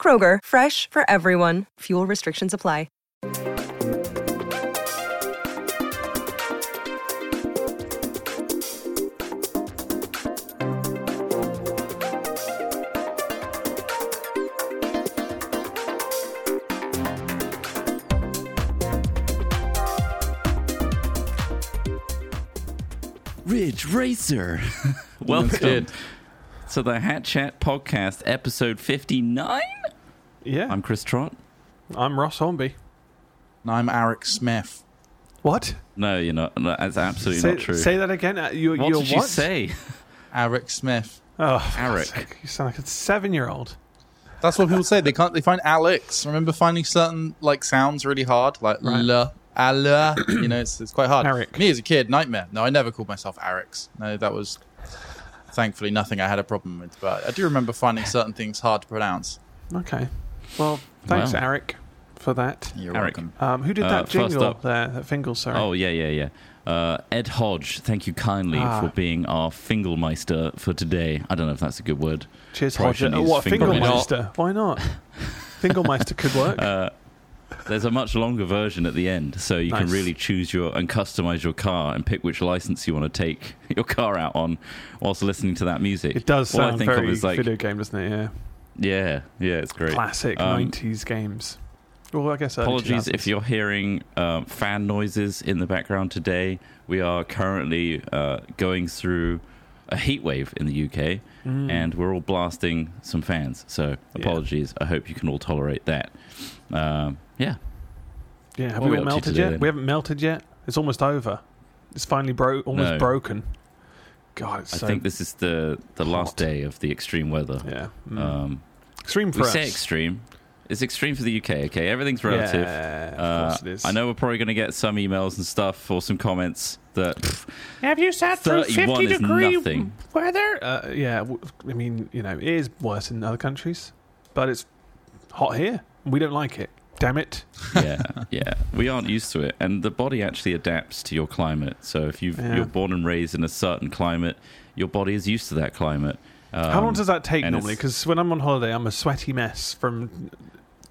Kroger, fresh for everyone. Fuel restrictions apply. Ridge Racer. Welcome to the Hat Chat Podcast, episode 59. Yeah, I'm Chris Trott. I'm Ross Hornby. And I'm Eric Smith. What? No, you're not. No, that's absolutely say, not true. Say that again. Uh, you, what you're did you say? Eric Smith. Oh, for Eric. You sound like a seven-year-old. That's what people say. They can't. They find Alex. Remember finding certain like sounds really hard, like Right. la, ala. You know, it's, it's quite hard. Eric. Me as a kid, nightmare. No, I never called myself Eric's. No, that was thankfully nothing I had a problem with. But I do remember finding certain things hard to pronounce. Okay. Well, thanks, Wow. Eric, for that. You're Eric. welcome. Um, who did Uh, that first jingle up- there? That Fingle, sorry. Oh, yeah, yeah, yeah. Uh, Ed Hodge, thank you kindly Ah. for being our Finglemeister for today. I don't know if that's a good word. Cheers, Hodge. shouldn't Uh, what, Fingle. Finglemeister? Why not? Finglemeister could work. Uh, there's a much longer version at the end, so you can really choose your and customize your car and pick which license you want to take your car out on whilst listening to that music. it does All I sound think of very is like, video game, doesn't it? Yeah. yeah, yeah, it's great. Classic Um, 90s games. Well, I guess Apologies 2000s. if you're hearing um, fan noises in the background today. We are currently uh, going through a heat wave in the UK, Mm. and we're all blasting some fans. So apologies. I hope you can all tolerate that. Um, yeah, Yeah, have what we are all we up to melted today yet? then? We haven't melted yet. It's almost over. It's finally bro- almost No. broken. God, it's I so think this is the the last hot. day of the extreme weather. yeah. Mm. Um, extreme for we us. say extreme. It's extreme for the UK. Okay, everything's relative. Yeah, of Uh, course it is. I know we're probably going to get some emails and stuff or some comments that pff, Have you sat through 31 50 is degree nothing. weather? Uh, yeah, w- I mean, you know, it is worse in other countries, but it's hot here. We don't like it. Damn it. yeah, yeah. We aren't used to it, and the body actually adapts to your climate. So if you've, Yeah. you're born and raised in a certain climate, your body is used to that climate. Um, How long does that take normally? Because when I'm on holiday, I'm a sweaty mess from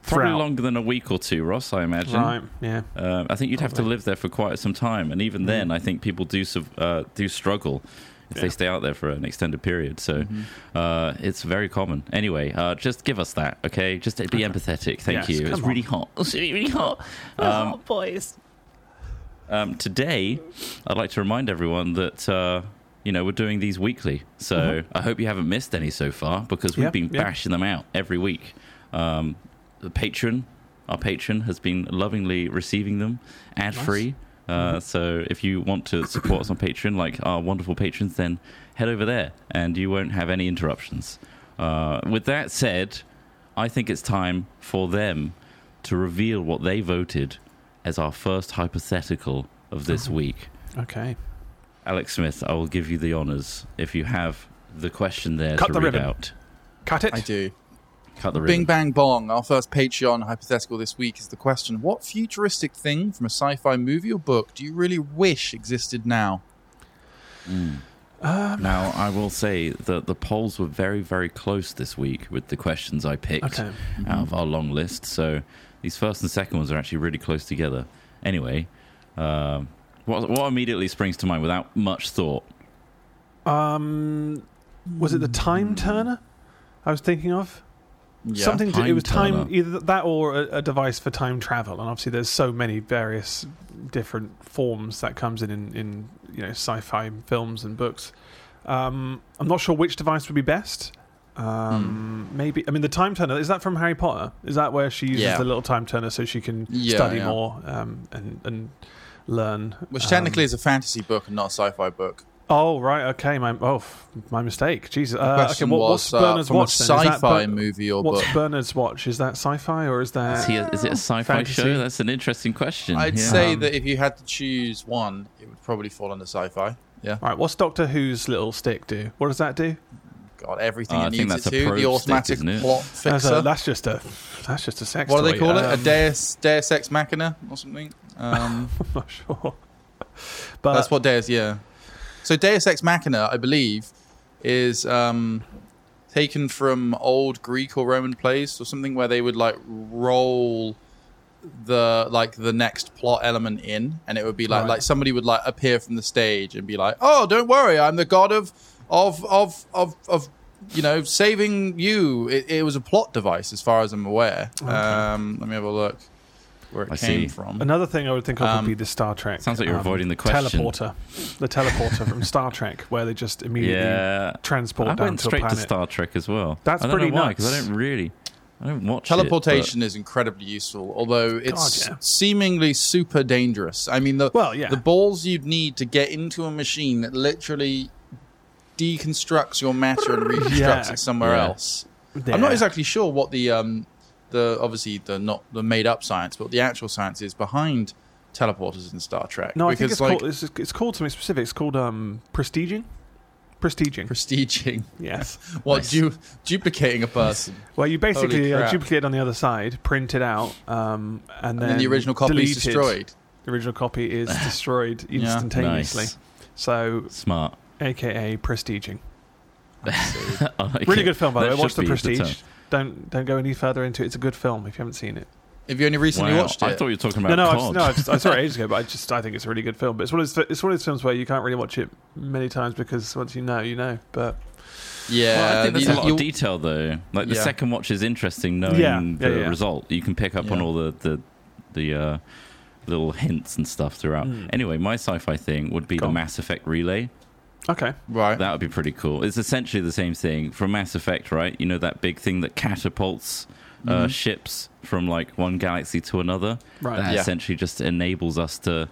Probably throughout. longer than a week or two, Ross. I imagine. Right, yeah. Um, I think you'd have to live there for quite some time, and even then, I think people do uh, do struggle if they stay out there for an extended period. So uh, it's very common. Anyway, uh, just give us that, okay? Just be empathetic. Thank Yes, you. It's on. really hot. It's really hot. Um, boys. um, today, I'd like to remind everyone that. Uh, you know, we're doing these weekly, so I hope you haven't missed any so far because we've. Yeah, been yeah. bashing them out every week. Um, the Patreon, our Patreon, has been lovingly receiving them ad free. Uh, So if you want to support us on Patreon, like our wonderful patrons, then head over there and you won't have any interruptions. Uh, with that said, I think it's time for them to reveal what they voted as our first hypothetical of this week. Okay. Alex Smith, I will give you the honors if you have the question there Cut to the read ribbon. out. Cut it. I do. Cut the ribbon. Bing bang bong. Our first Patreon hypothetical this week is the question: What futuristic thing from a sci-fi movie or book do you really wish existed now? Now, I will say that the polls were very, very close this week with the questions I picked Okay. out of our long list. So these first and second ones are actually really close together. Anyway, um, what, what immediately springs to mind without much thought? Um, was it the time turner I was thinking of? Yeah. Something to, it was time turner. either that or a, a device for time travel, and obviously there's so many various different forms that comes in in, in you know sci-fi films and books. Um, I'm not sure which device would be best. Um, Maybe I mean the time turner is that from Harry Potter? Is that where she uses Yeah. the little time turner so she can Yeah, study more um, and and learn? Which um, technically is a fantasy book and not a sci-fi book. Oh right, okay. My oh, f- my mistake. Jesus. Uh, okay, what, what's uh, Bernard's from watch? a? Is that sci-fi Ber- movie or What's book. Bernard's watch? Is that sci-fi or is that? Is, he a, is it a sci-fi Fantasy? show? That's an interesting question. I'd yeah. say Um, that if you had to choose one, it would probably fall under sci-fi. Yeah, All right. What's Doctor Who's little stick do? What does that do? God, everything I it think needs that's it a to. The probe stick, automatic isn't plot That's, fixer. a, that's just a that's just a sex. what do they toy. call it? A Um, Deus, Deus Ex Machina or something? Um, I'm not sure. But that's what Deus, yeah. So Deus Ex Machina, I believe, is um, taken from old Greek or Roman plays or something where they would like roll the like the next plot element in, and it would be like Right. like somebody would like appear from the stage and be like, "Oh, don't worry, I'm the god of of of of of." You know, saving you. It, it was a plot device, as far as I'm aware. Um, let me have a look where it I came see. from. Another thing I would think of Um, would be the Star Trek. Sounds like you're um, avoiding the question. Teleporter, the teleporter from Star Trek, where they just immediately Yeah, transport I down went to a straight to planet. Star Trek as well. That's I don't pretty know why because I nuts. don't really, I don't watch it, but- Teleportation is incredibly useful, although it's yeah. seemingly super dangerous. I mean, the Well, yeah. the balls you'd need to get into a machine that literally deconstructs your matter and reconstructs Yeah. it somewhere Yeah. else. I'm not Yeah. exactly sure what the um the obviously the not the made up science, but the actual science is behind teleporters in Star Trek. No, I think it's like called it's, it's called something specific. It's called um prestiging. Prestiging. prestiging, yes. what Nice. du- duplicating a person. Well, you basically uh, duplicate it on the other side, print it out, um, and then And then the original copy is destroyed. The original copy is destroyed instantaneously. Nice. So, smart. AKA prestiging. I like Really it. good film, by the way. Watch the Prestige. term. Don't don't go any further into it. It's a good film if you haven't seen it. Have you only recently Wow, watched it? I thought you were talking about no, I've, no. I've, I saw it ages ago, but I just I think it's a really good film. But it's one of those, it's one of those films where you can't really watch it many times because once you know, you know. But yeah, Well, I think there's you- a lot you- of detail though. Like the Yeah. second watch is interesting, knowing Yeah, the yeah, yeah. result. You can pick up on all the the, the uh, little hints and stuff throughout. Mm. Anyway, my sci-fi thing would be Go the on. Mass Effect relay. Okay, right. That would be pretty cool. It's essentially the same thing from Mass Effect, right? You know that big thing that catapults uh, Mhm. ships from like one galaxy to another. right. That Yeah. essentially just enables us to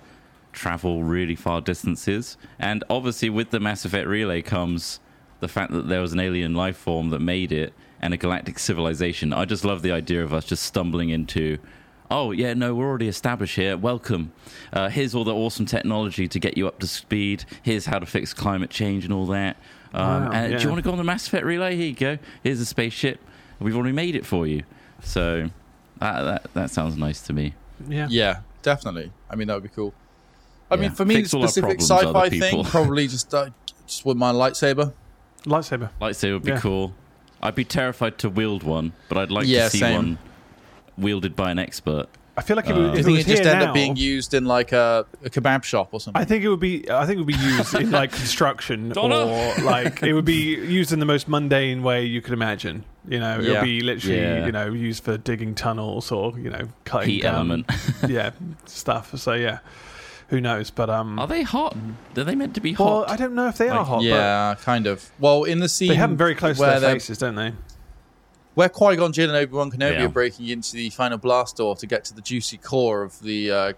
travel really far distances. And obviously, with the Mass Effect relay comes the fact that there was an alien life form that made it and a galactic civilization. I just love the idea of us just stumbling into. Oh yeah, no, we're already established here. Welcome. Uh, here's all the awesome technology to get you up to speed. Here's how to fix climate change and all that. Um, Wow, and yeah. do you want to go on the Mass Effect relay? Here you go. Here's a spaceship. We've already made it for you. So that that, that sounds nice to me. Yeah. Yeah, definitely. I mean, that would be cool. I Yeah. mean, for me, the Fix all our specific sci-fi thing probably just uh, just with my lightsaber. Lightsaber. Lightsaber would be Yeah. cool. I'd be terrified to wield one, but I'd like Yeah, to see same. one wielded by an expert. I feel like it Uh, would, I I if it was it just here end now, up being used in like a, a kebab shop or something. I think it would be. I think it would be used in like construction Donna. or like it would be used in the most mundane way you could imagine. You know, it Yeah. would be literally Yeah. you know used for digging tunnels or you know cutting Heat down, element. yeah, stuff. So yeah, who knows? But um, Are they hot? Are they meant to be hot? well, hot? I don't know if they are hot. yeah, kind of. Well, in the but scene they have them very close to their faces, don't they? Where Qui Gon Jinn and Obi Wan Kenobi Yeah. are breaking into the final blast door to get to the juicy core of the uh,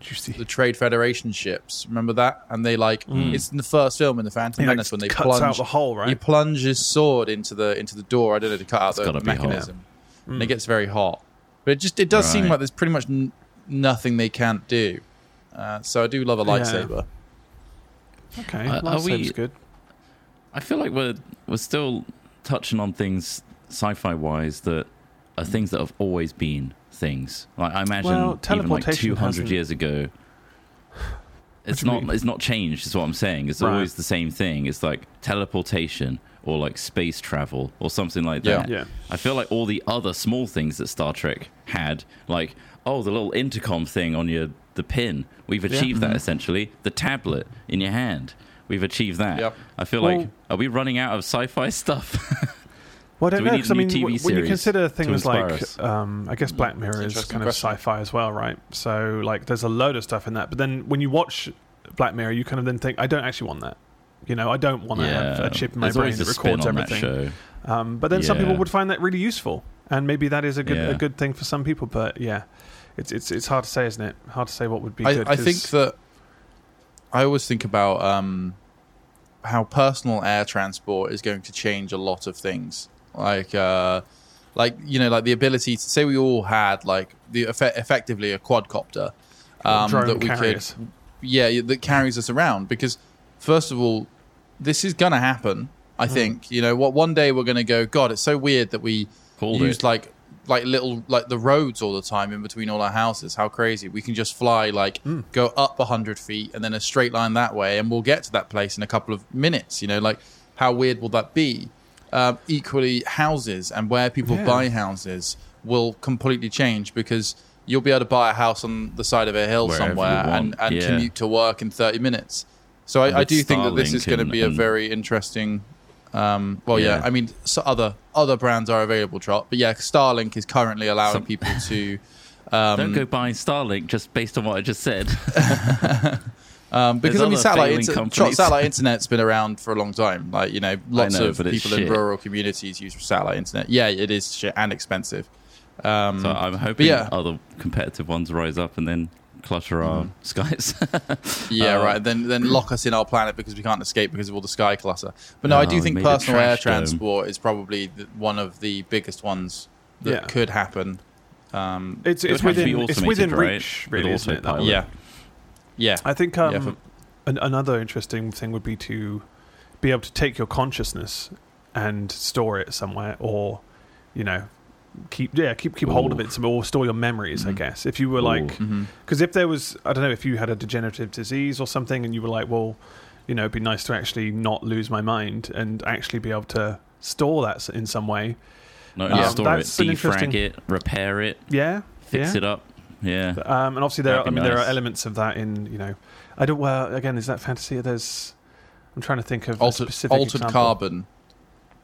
Juicy. the Trade Federation ships. Remember that? And they like Mm. it's in the first film in the Phantom He like, Menace when they cuts plunge out the hole, He plunges his sword into the into the door. I don't know to cut out It's the gotta hot. mechanism, and it gets very hot. But it just it does seem like there's pretty much n- nothing they can't do. Uh, so I do love a Yeah. lightsaber. Okay, Uh, are lightsaber's we- good. I feel like we're we're still touching on things sci-fi wise that are things that have always been things. Like I imagine Well, even like two hundred years ago. It's not. mean? It's not changed. Is what I'm saying. It's Right. always the same thing. It's like teleportation or like space travel or something like that. Yeah. yeah. I feel like all the other small things that Star Trek had, like oh, the little intercom thing on your the pin, we've Yeah. achieved that Mhm. essentially. The tablet in your hand, we've achieved that. Yep. I feel Well- like are we running out of sci-fi stuff? Well, I don't Do know because I mean, w- when you consider things like, um, I guess Black Mirror is kind of question. sci-fi as well, right? So like, there's a load of stuff in that. But then when you watch Black Mirror, you kind of then think, I don't actually want that. You know, I don't want to have a chip in my There's brain that records on that everything. Um, but then some people would find that really useful, and maybe that is a good Yeah. a good thing for some people. But yeah, it's it's it's hard to say, isn't it? Hard to say what would be I, good. I think that I always think about um, how personal air transport is going to change a lot of things. Like, uh, like you know, like the ability to say we all had like the effe- effectively a quadcopter um, that we carriers. could, yeah, that carries us around. Because first of all, this is gonna happen. I Hmm. think you know what. One day we're gonna go. God, it's so weird that we Called use it. like like little like the roads all the time in between all our houses. How crazy! We can just fly like Hmm. go up a hundred feet and then a straight line that way, and we'll get to that place in a couple of minutes. You know, like how weird will that be? Um, equally, houses and where people Yeah. buy houses will completely change because you'll be able to buy a house on the side of a hill Wherever somewhere and, and yeah. commute to work in 30 minutes. So I, I do think that this is going to be a very interesting. Um, well, yeah. Yeah. I mean, so other other brands are available, Trott, but yeah, Starlink is currently allowing Some- people to. Um, Don't go buying Starlink just based on what I just said. Um, because There's I mean, satellite, failing inter- satellite internet's been around for a long time. Like you know, lots know, of people in rural communities use satellite internet. Yeah, it is shit and expensive. Um, So I'm hoping yeah. other competitive ones rise up and then clutter our Mm-hmm. skies. yeah, uh, right. Then then lock us in our planet because we can't escape because of all the sky clutter. But no, I do Oh, think personal air dome. transport is probably the, one of the biggest ones that Yeah. could happen. Um, It's it's would have to be within it's automated, within right? reach, With really, isn't it? that autopilot. way? yeah, yeah, I think um, Yeah, for- an, another interesting thing would be to be able to take your consciousness and store it somewhere, or you know, keep yeah keep keep hold of it, some- or store your memories. I Mhm. guess if you were like, because if there was, I don't know, if you had a degenerative disease or something, and you were like, well, you know, it'd be nice to actually not lose my mind and actually be able to store that in some way. Not Yeah. store it, defrag it, repair it, Yeah, fix yeah. it up. Yeah. Um, and obviously, there. Are, I That'd be mean, there are elements of that in you know. I don't. Well, again, is that fantasy? There's. I'm trying to think of a altered, specific altered example. carbon.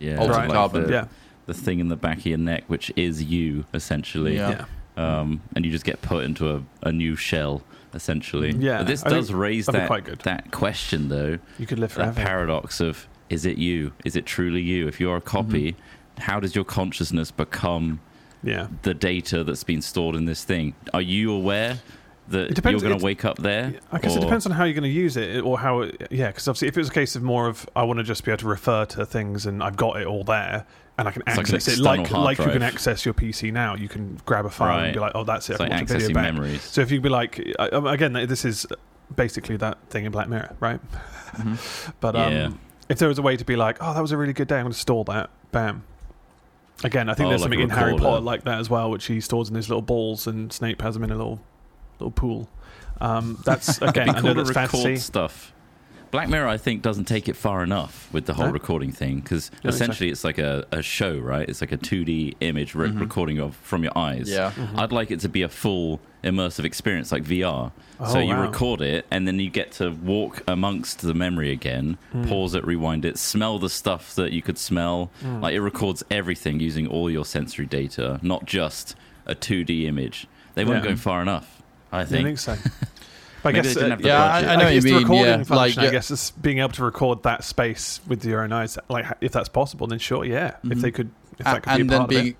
Yeah. Altered like carbon. The, Yeah, the thing in the back of your neck, which is you, essentially. Yeah. yeah. Um, and you just get put into a, a new shell, essentially. Yeah, But this I does think raise that'd that, quite good. that question, though. You could live that paradox of is it you? Is it truly you? If you're a copy, Mm-hmm. how does your consciousness become yeah. the data that's been stored in this thing? Are you aware that It you're going to wake up there? I guess it depends on how you're going to use it, or how. It, yeah, because obviously, if it was a case of more of I want to just be able to refer to things and I've got it all there and I can It's like access it, external like like you can access your PC now. You can grab a file and be like, oh, that's it. It's I like want your video back. memories. So if you'd be like, um, again, this is basically that thing in Black Mirror, right? Mhm. But um, Yeah. if there was a way to be like, oh, that was a really good day, I'm going to store that. Bam. Again, I think Oh, there's like something in Harry. Potter like that as well, which he stores in his little balls, and Snape has them in a little little pool. Um, that's again, I know that's fantasy. stuff. Black Mirror, I think, doesn't take it far enough with the whole No? recording thing because think so. essentially it's like a, a show, right? It's like a 2D image re- Mhm. recording of from your eyes. Yeah. Mm-hmm. I'd like it to be a full immersive experience like VR. Oh, so you wow. record it and then you get to walk amongst the memory again, Mm. pause it, rewind it, smell the stuff that you could smell. Mm. Like it records everything using all your sensory data, not just a 2D image. They weren't Yeah. going far enough, I I think. think so. But I Maybe guess they didn't uh, have the Yeah, budget. I, I know what you guess the recording Yeah, function, like I guess is being able to record that space with your own eyes. Like, if that's possible, then sure, yeah. If Mhm. they could, if that could be a and then part of being it.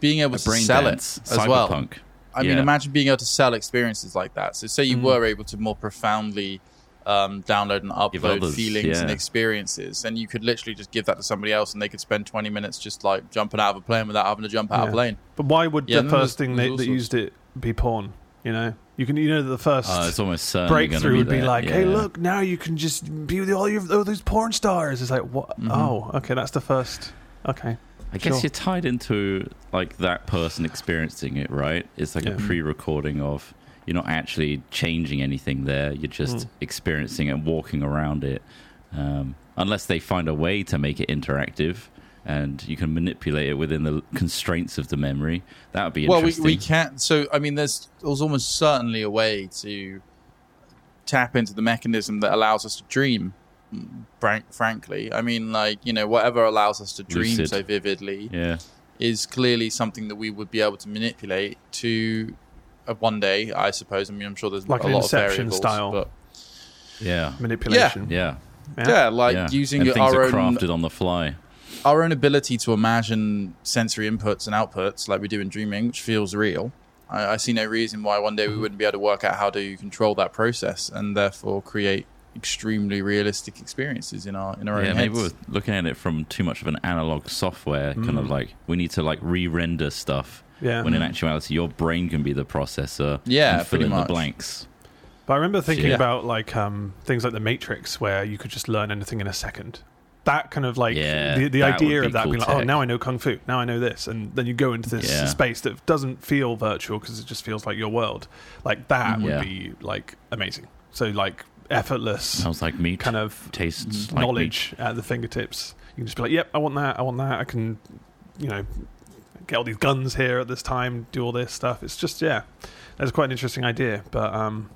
being able A to brain sell dance, it as well. cyberpunk. I mean, Yeah. imagine being able to sell experiences like that. So, say you Mm. were able to more profoundly um, download and upload others, feelings and experiences, and you could literally just give that to somebody else, and they could spend twenty minutes just like jumping out of a plane without having to jump out of a plane. But why would Yeah, the first thing there's they, that used it be porn? You know, you can. You know, the first Uh, it's almost breakthrough would be like, "Hey, look, now you can just be with all your all these porn stars." It's like, what? Mhm. Oh, okay, that's the first. Okay, I guess Sure. you're tied into like that person experiencing it, right? It's like Yeah. a pre-recording of you're not actually changing anything there. You're just Mm. experiencing it and walking around it. Um, unless they find a way to make it interactive and you can manipulate it within the constraints of the memory, that would be interesting. Well, we, we can't. So, I mean, there's there's almost certainly a way to tap into the mechanism that allows us to dream. mm, Frank, frankly, I mean, like you know, whatever allows us to dream Lucid. so vividly yeah, is clearly something that we would be able to manipulate to uh, one day, I suppose. I mean, I'm sure there's Like a an lot Inception of variables, style. but yeah, manipulation. yeah, yeah, yeah like yeah. using and things our are own crafted on the fly. Our own ability to imagine sensory inputs and outputs like we do in dreaming, which feels real. I, I see no reason why one day we Mm-hmm. wouldn't be able to work out how to control that process and therefore create extremely realistic experiences in our in our Yeah, own maybe heads. we're looking at it from too much of an analog software kind of Mm. like we need to like re-render stuff Yeah. when in actuality your brain can be the processor. Yeah, and fill in much. the blanks. But I remember thinking Yeah. about like um, things like the Matrix, where you could just learn anything in a second. That kind of like Yeah, the, the idea of that cool being like, oh, now I know kung fu, now I know this, and then you go into this Yeah. space that doesn't feel virtual because it just feels like your world. Like that would be like amazing. So like effortless Sounds like meat. kind of tastes like knowledge at the fingertips. You can just be like, yep, I want that, I want that. I can, you know, get all these guns here at this time, do all this stuff. It's just yeah, that's quite an interesting idea, but um,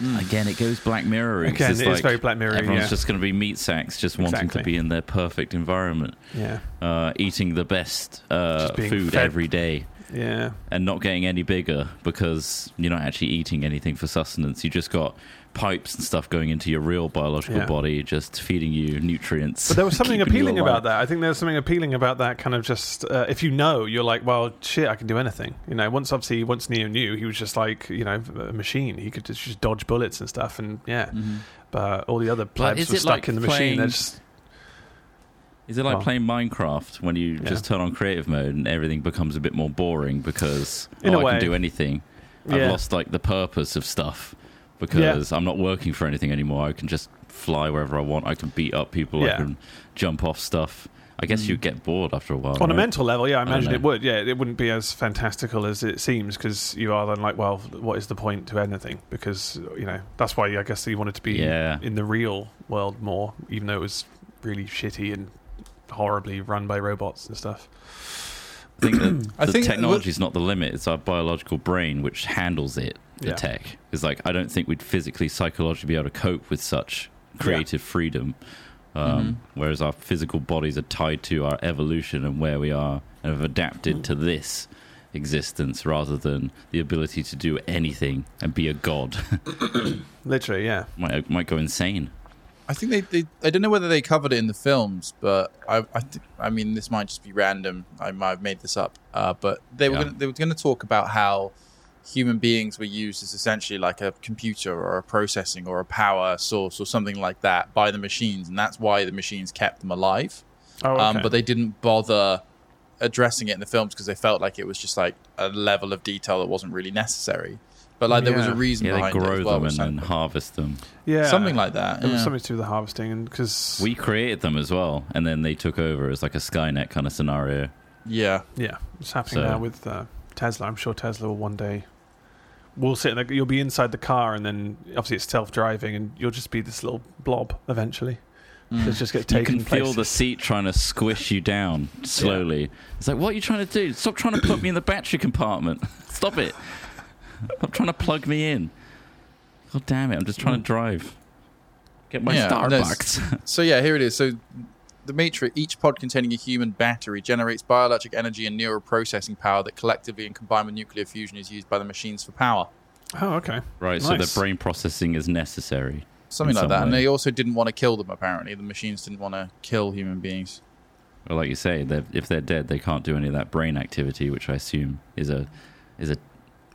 Mm. Again, it goes Black Mirror. again, it's it's like very Black Mirror. Everyone's Yeah, just going to be meat sacks, just wanting to be in their perfect environment, yeah, uh, eating the best uh, food fed. every day, yeah. and not getting any bigger because you're not actually eating anything for sustenance. You just got pipes and stuff going into your real biological Yeah. body, just feeding you nutrients. But there was something appealing about that. I think there's something appealing about that kind of just uh, if you know, you're like, well, shit, I can do anything. You know, once obviously once Neo knew, he was just like you know a machine. He could just, just dodge bullets and stuff, and yeah. Mhm. But all the other plebs were stuck like in the machine. They're just Is it like playing Minecraft when you Yeah. just turn on creative mode and everything becomes a bit more boring because In oh, I way. can do anything? I've Yeah. lost like the purpose of stuff because I'm not working for anything anymore. I can just fly wherever I want. I can beat up people. I can jump off stuff. I guess Mm. you get bored after a while. on a mental level, yeah, I imagine it would. Yeah, it wouldn't be as fantastical as it seems because you are then like, well, what is the point to anything? Because you know that's why I guess you wanted to be Yeah. in the real world more, even though it was really shitty and horribly run by robots and stuff. I think that I the think- technology is not the limit. It's our biological brain which handles it. The Yeah. tech is like I don't think we'd physically, psychologically be able to cope with such creative freedom. Um, Whereas our physical bodies are tied to our evolution and where we are, and have adapted to this existence rather than the ability to do anything and be a god. Literally, yeah. might might go insane. I think they, they I don't know whether they covered it in the films, but I I, th- I mean this might just be random. I might have made this up, uh, but they were Yeah. gonna, they were going to talk about how human beings were used as essentially like a computer or a processing or a power source or something like that by the machines, and that's why the machines kept them alive. Oh, okay. Um, but they didn't bother addressing it in the films because they felt like it was just like a level of detail that wasn't really necessary. But like there was a reason Yeah, they behind it grow as well, them and sounded then cool. harvest them. yeah, something like that. It was yeah. something to do with the harvesting, and because We created them as well, and then they took over as like a Skynet kind of scenario. yeah. yeah, it's happening So- now with uh, Tesla. I'm sure Tesla will one day. We'll sit. In the, you'll be inside the car, and then obviously it's self-driving, and you'll just be this little blob eventually. Mm. It just gets You taken. can feel the places. seat trying to squish you down slowly. It's like, what are you trying to do? Stop trying to put me in the battery compartment. Stop it. Stop trying to plug me in. God damn it. I'm just trying to drive. Get my Yeah, no, Starbucks. So yeah, here it is. So the Matrix, each pod containing a human battery generates bioelectric energy and neural processing power that collectively and combined with nuclear fusion is used by the machines for power. Oh, okay. right, so the brain processing is necessary. Something like some that. And they also didn't want to kill them, apparently. The machines didn't want to kill human beings. Well, like you say, they're, if they're dead, they can't do any of that brain activity, which I assume is a is a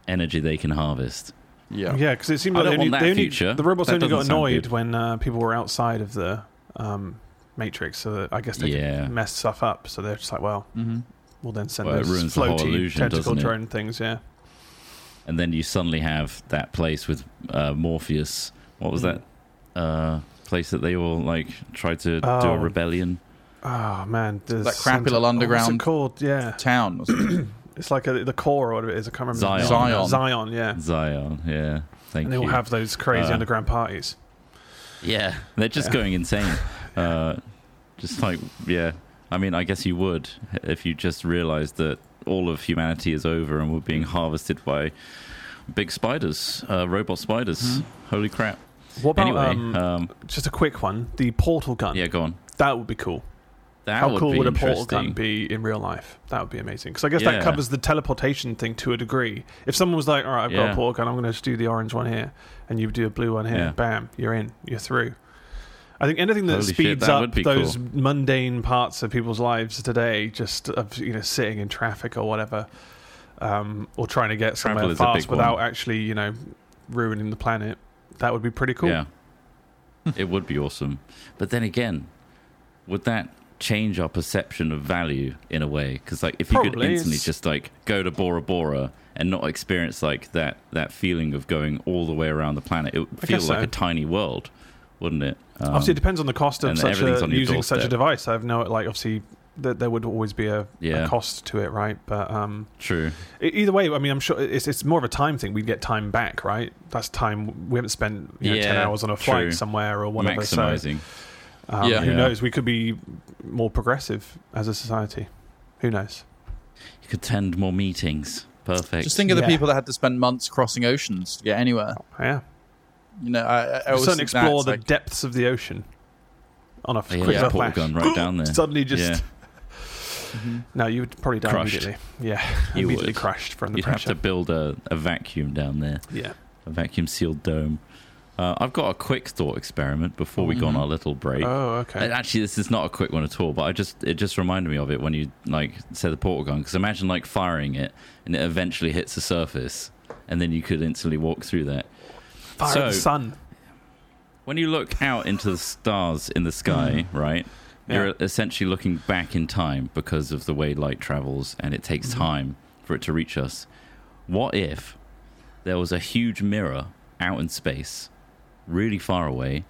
energy they can harvest. Yeah. Yeah, because it seemed I like they don't only, want that they only- future. the robots That only got doesn't sound annoyed good. when uh, people were outside of the um, Matrix, so that I guess they Yeah. could mess stuff up. So they're just like, well, Mm-hmm. we'll then send Well, it those ruins the whole floaty illusion, tentacle doesn't it? drone things. Yeah, And then you suddenly have that place with uh, Morpheus. What was Mm. that uh, place that they all like tried to do Oh. a rebellion? Oh man, the That crappy little oh, What's underground- it called? Yeah, Town. wasn't it? it's like a, the core or whatever it is. I can't remember. Zion. Zion. Zion. Yeah, Zion, yeah. Thank and they you. all have those crazy Uh, underground parties. Yeah, they're just Yeah. going insane. Uh, just like, yeah. I mean, I guess you would if you just realized that all of humanity is over and we're being harvested by big spiders, uh, robot spiders. Holy crap. What about Anyway, um, um, just a quick one? The portal gun. yeah, go on. that would be cool. That How would cool would a portal gun be in real life? That would be amazing. Because I guess Yeah. that covers the teleportation thing to a degree. If someone was like, "All right, I've got a portal gun. I'm going to just do the orange one here, and you do a blue one here. Yeah. Bam, you're in. You're through." I think anything that Holy shit, speeds that up those cool. mundane parts of people's lives today, just of you know sitting in traffic or whatever, um, or trying to get Travel somewhere fast without one. actually you know ruining the planet, that would be pretty cool. Yeah. it would be awesome. But then again, would that change our perception of value in a way? Because like, if you could instantly it's- just like go to Bora Bora and not experience like that that feeling of going all the way around the planet, it would I feel like so. a tiny world, wouldn't it? Um, obviously, it depends on the cost of such a, using such a device. I have no like obviously that there would always be a, Yeah. a cost to it, right? But um, true. either way, I mean, I'm sure it's it's more of a time thing. We'd get time back, right? That's time we haven't spent you know, ten hours on a flight true. somewhere or whatever. So Maximizing. Um, Yeah. who Yeah. knows? We could be more progressive as a society. Who knows? You could attend more meetings. Perfect. Just think of the people that had to spend months crossing oceans to get anywhere. Yeah, You know, I, I we always certainly think explore the like, depths of the ocean on a Oh, yeah, quick yeah, flash. gun right down there. Suddenly, just Yeah. Mhm. no, you would probably die Crushed. immediately. Yeah, You immediately would. crushed from the pressure. You'd have to build a, a vacuum down there. Yeah. a vacuum sealed dome. Uh, I've got a quick thought experiment before we go on Mhm. our little break. Oh, okay. Actually, this is not a quick one at all, but I just it just reminded me of it when you like said the portal gun. Because imagine like firing it and it eventually hits the surface, and then you could instantly walk through that. Fire so- the sun. When you look out into the stars in the sky, right? Yeah. You're essentially looking back in time because of the way light travels, and it takes Mhm. time for it to reach us. What if there was a huge mirror out in space, really far away,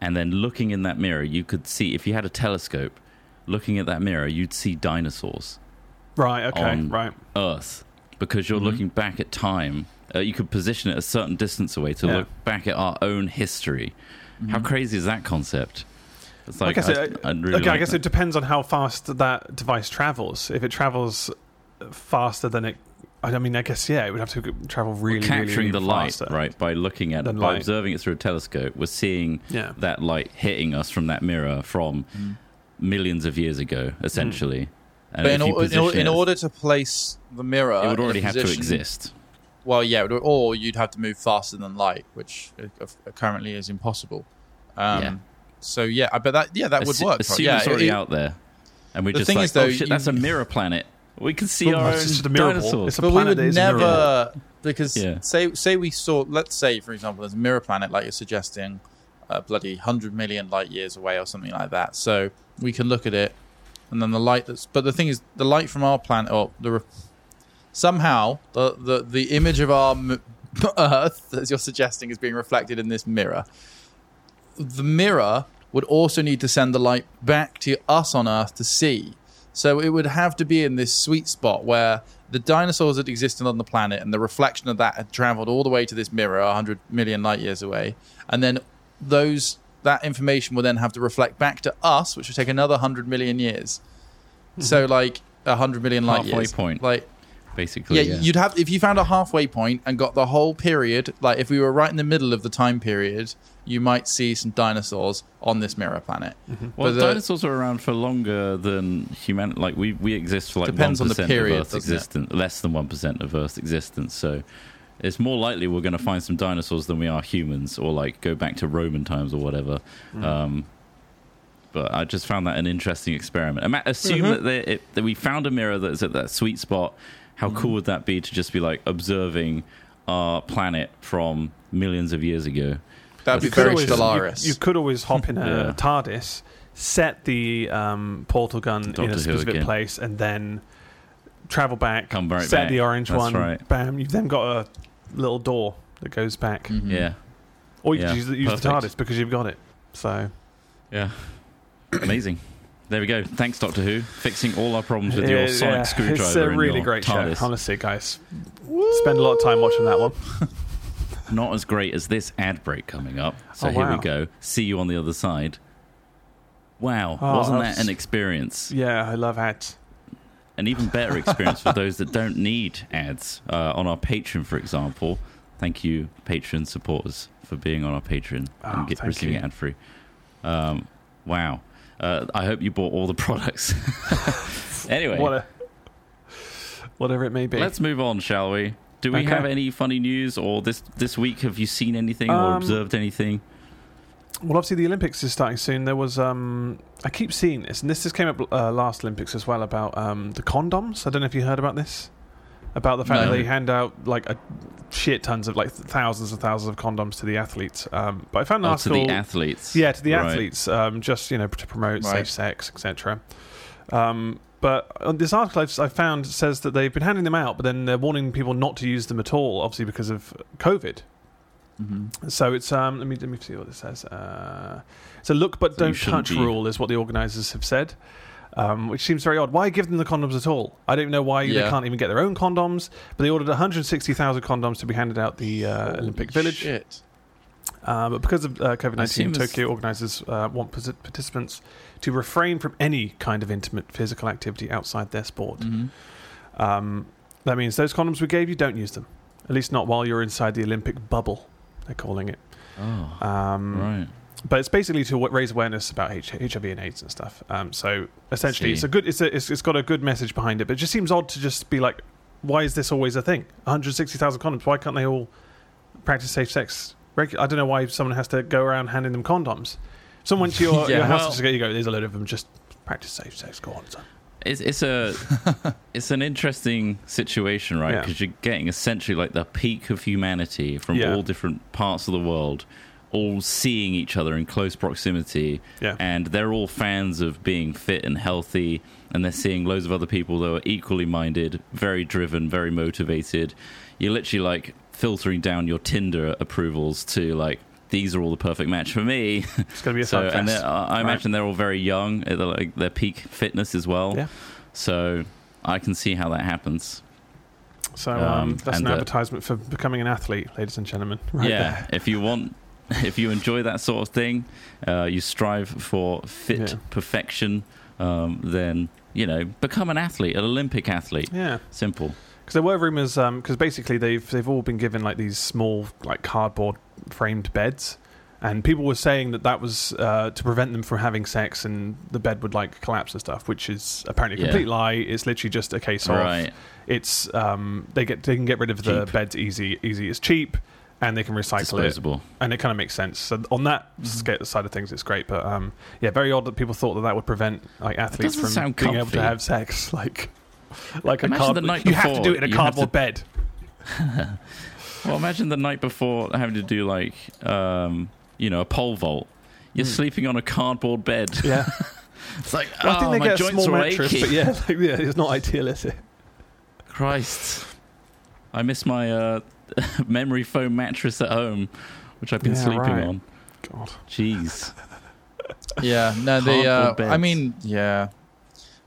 and then looking in that mirror, you could see, if you had a telescope, looking at that mirror, you'd see dinosaurs, Right. Okay. right. Earth, because you're Mhm. looking back at time. Uh, you could position it a certain distance away to Yeah. look back at our own history. How Mhm. crazy is that concept? It's Like like, I said, I'd, I'd really okay, I guess it depends on how fast that device travels. If it travels faster than it, I mean, I guess yeah, it would have to travel We're really, capturing really, really the light faster. right by looking at than by light. observing it through a telescope we're seeing Yeah. that light hitting us from that mirror from Mhm. millions of years ago essentially and But in, or- in, or- in order to place the mirror, it would already have to exist Well, yeah, or you'd have to move faster than light, which uh, uh, currently is impossible. Um, Yeah. So yeah, but that yeah that would Assu- work. right? assume Yeah, it's already it- out there and we the just thing like is, though, oh shit you- that's a mirror planet we can see our it's own just a mirror ball. dinosaurs. It's a but we would that is a mirror never because Yeah. say say we saw let's say for example there's a mirror planet like you're suggesting uh, bloody 100 million light years away or something like that. So we can look at it and then the light that's but the thing is the light from our planet or the somehow the, the the image of our m- earth as you're suggesting is being reflected in this mirror. The mirror would also need to send the light back to us on earth to see so it would have to be in this sweet spot where the dinosaurs that existed on the planet and the reflection of that had traveled all the way to this mirror 100 million light years away. And then those that information will then have to reflect back to us which would take another 100 million years. So mm-hmm. like 100 million light Halfway years. point. like basically yeah, yeah, you'd have if you found a halfway point and got the whole period like if we were right in the middle of the time period you might see some dinosaurs on this mirror planet well the- dinosaurs are around for longer than human like we we exist for like Depends on the period, of earth's existence less than 1% of earth's existence so it's more likely we're going to find some dinosaurs than we are humans or like go back to roman times or whatever Hmm. um but I just found that an interesting experiment. Ima- Assume Mm-hmm. that, they, it, that we found a mirror that's at that sweet spot. How Mm-hmm. cool would that be to just be like observing our planet from millions of years ago? that'd be You very always- you- You, could always hop in a Yeah. TARDIS, set the um, portal gun Doctor in a specific again. place, and then travel back. Come right set back. the orange That's one. right. Bam! You've then got a little door that goes back, Mhm. Yeah, or you Yeah, can use, the- use the. TARDIS because you've got it. So yeah, amazing. There we go. Thanks, Doctor Who, fixing all our problems with your Yeah, sonic yeah, screwdriver. It's a really great TARDIS. show. Honestly, guys, spend a lot of time watching that one. Not as great as this ad break coming up. So Oh, here wow. we go. See you on the other side. Wow, Oh, wasn't that an experience? Yeah, I love ads. an even better experience for those that don't need ads uh, on our Patreon, for example. Thank you, Patreon supporters, for being on our Patreon Oh, and get, receiving you. ad free. Um, wow. Uh, I hope you bought all the products. anyway, What a, whatever it may be. let's move on, shall we? Do we Okay. have any funny news, or this this week have you seen anything or Um, observed anything? Well, obviously the Olympics is starting soon. There was um, I keep seeing this, and this just came up uh, last Olympics as well about um, the condoms. I don't know if you heard about this. About the fact No. that they hand out like a shit tons of like thousands and thousands of condoms to the athletes. Um, but I found an Oh, to article. the athletes. Yeah, to the Right. athletes, um, just you know to promote Right. safe sex, etc. Um, but this article I've, I found says that they've been handing them out, but then they're warning people not to use them at all, obviously because of COVID. Mm-hmm. So it's um, let me let me see what it says. Uh, it's a look but So don't shouldn't touch be- rule is what the organisers have said. Um, which seems very odd. Why give them the condoms at all? I don't know why they can't even get their own condoms. But they ordered 160,000 condoms to be handed out the uh, Olympic Village. Shit. Uh, but because of uh, COVID 19, Tokyo organisers uh, want participants to refrain from any kind of intimate physical activity outside their sport. hmm Um, that means those condoms we gave you, don't use them. At least not while you're inside the Olympic bubble, they're calling it. Oh, Um, right. But it's basically to raise awareness about HIV and AIDS and stuff. Um, so essentially, See. it's a good. It's, a, it's it's got a good message behind it. But it just seems odd to just be like, why is this always a thing? 160,000 condoms. Why can't they all practice safe sex? I don't know why someone has to go around handing them condoms. Someone went to your, Yeah. your house Well- and just go, you go, there's a load of them. Just practice safe sex. Go on, son. It's it's a it's an interesting situation, right? Yeah. Because you're getting essentially like the peak of humanity from Yeah. all different parts of the world, all seeing each other in close proximity, Yeah. and they're all fans of being fit and healthy, and they're seeing loads of other people that are equally minded, very driven, very motivated. You're literally like filtering down your Tinder approvals to like these are all the perfect match for me. It's going to be a so, fun and fest. they're- I Right. imagine they're all very young, at the, like their peak fitness as well. Yeah. So I can see how that happens. So um, Um, that's an and, advertisement for becoming an athlete, ladies and gentlemen. Right yeah, there. if you want, if you enjoy that sort of thing, uh, you strive for fit Yeah. perfection, um, then you know become an athlete, an Olympic athlete. Yeah. Simple. Because there were rumors, because basically they've they've all been given like these small like cardboard framed beds, and people were saying that that was uh, to prevent them from having sex, and the bed would like collapse and stuff, which is apparently a Yeah. complete lie. It's literally just a case of it's um, they get they can get rid of the Cheap. beds easy easy. It's cheap. And they can recycle it, and it kind of makes sense. So on that Mm-hmm. side of things, it's great. But um, yeah, very odd that people thought that that would prevent like athletes from being able to have sex. Like, like a Imagine card- the night you have to before do it in a have to- cardboard bed. Well, imagine the night before having to do like, um, you know, a pole vault. You're sleeping on a cardboard bed. Yeah, It's like, well, I oh, think they my get a joints small are mattress, aching. but yeah, like, yeah, it's not ideal, is it? Christ. I miss my uh, memory foam mattress at home, which I've been Yeah, sleeping right. on. God, Jeez. Yeah. No, they. Uh, I mean, yeah.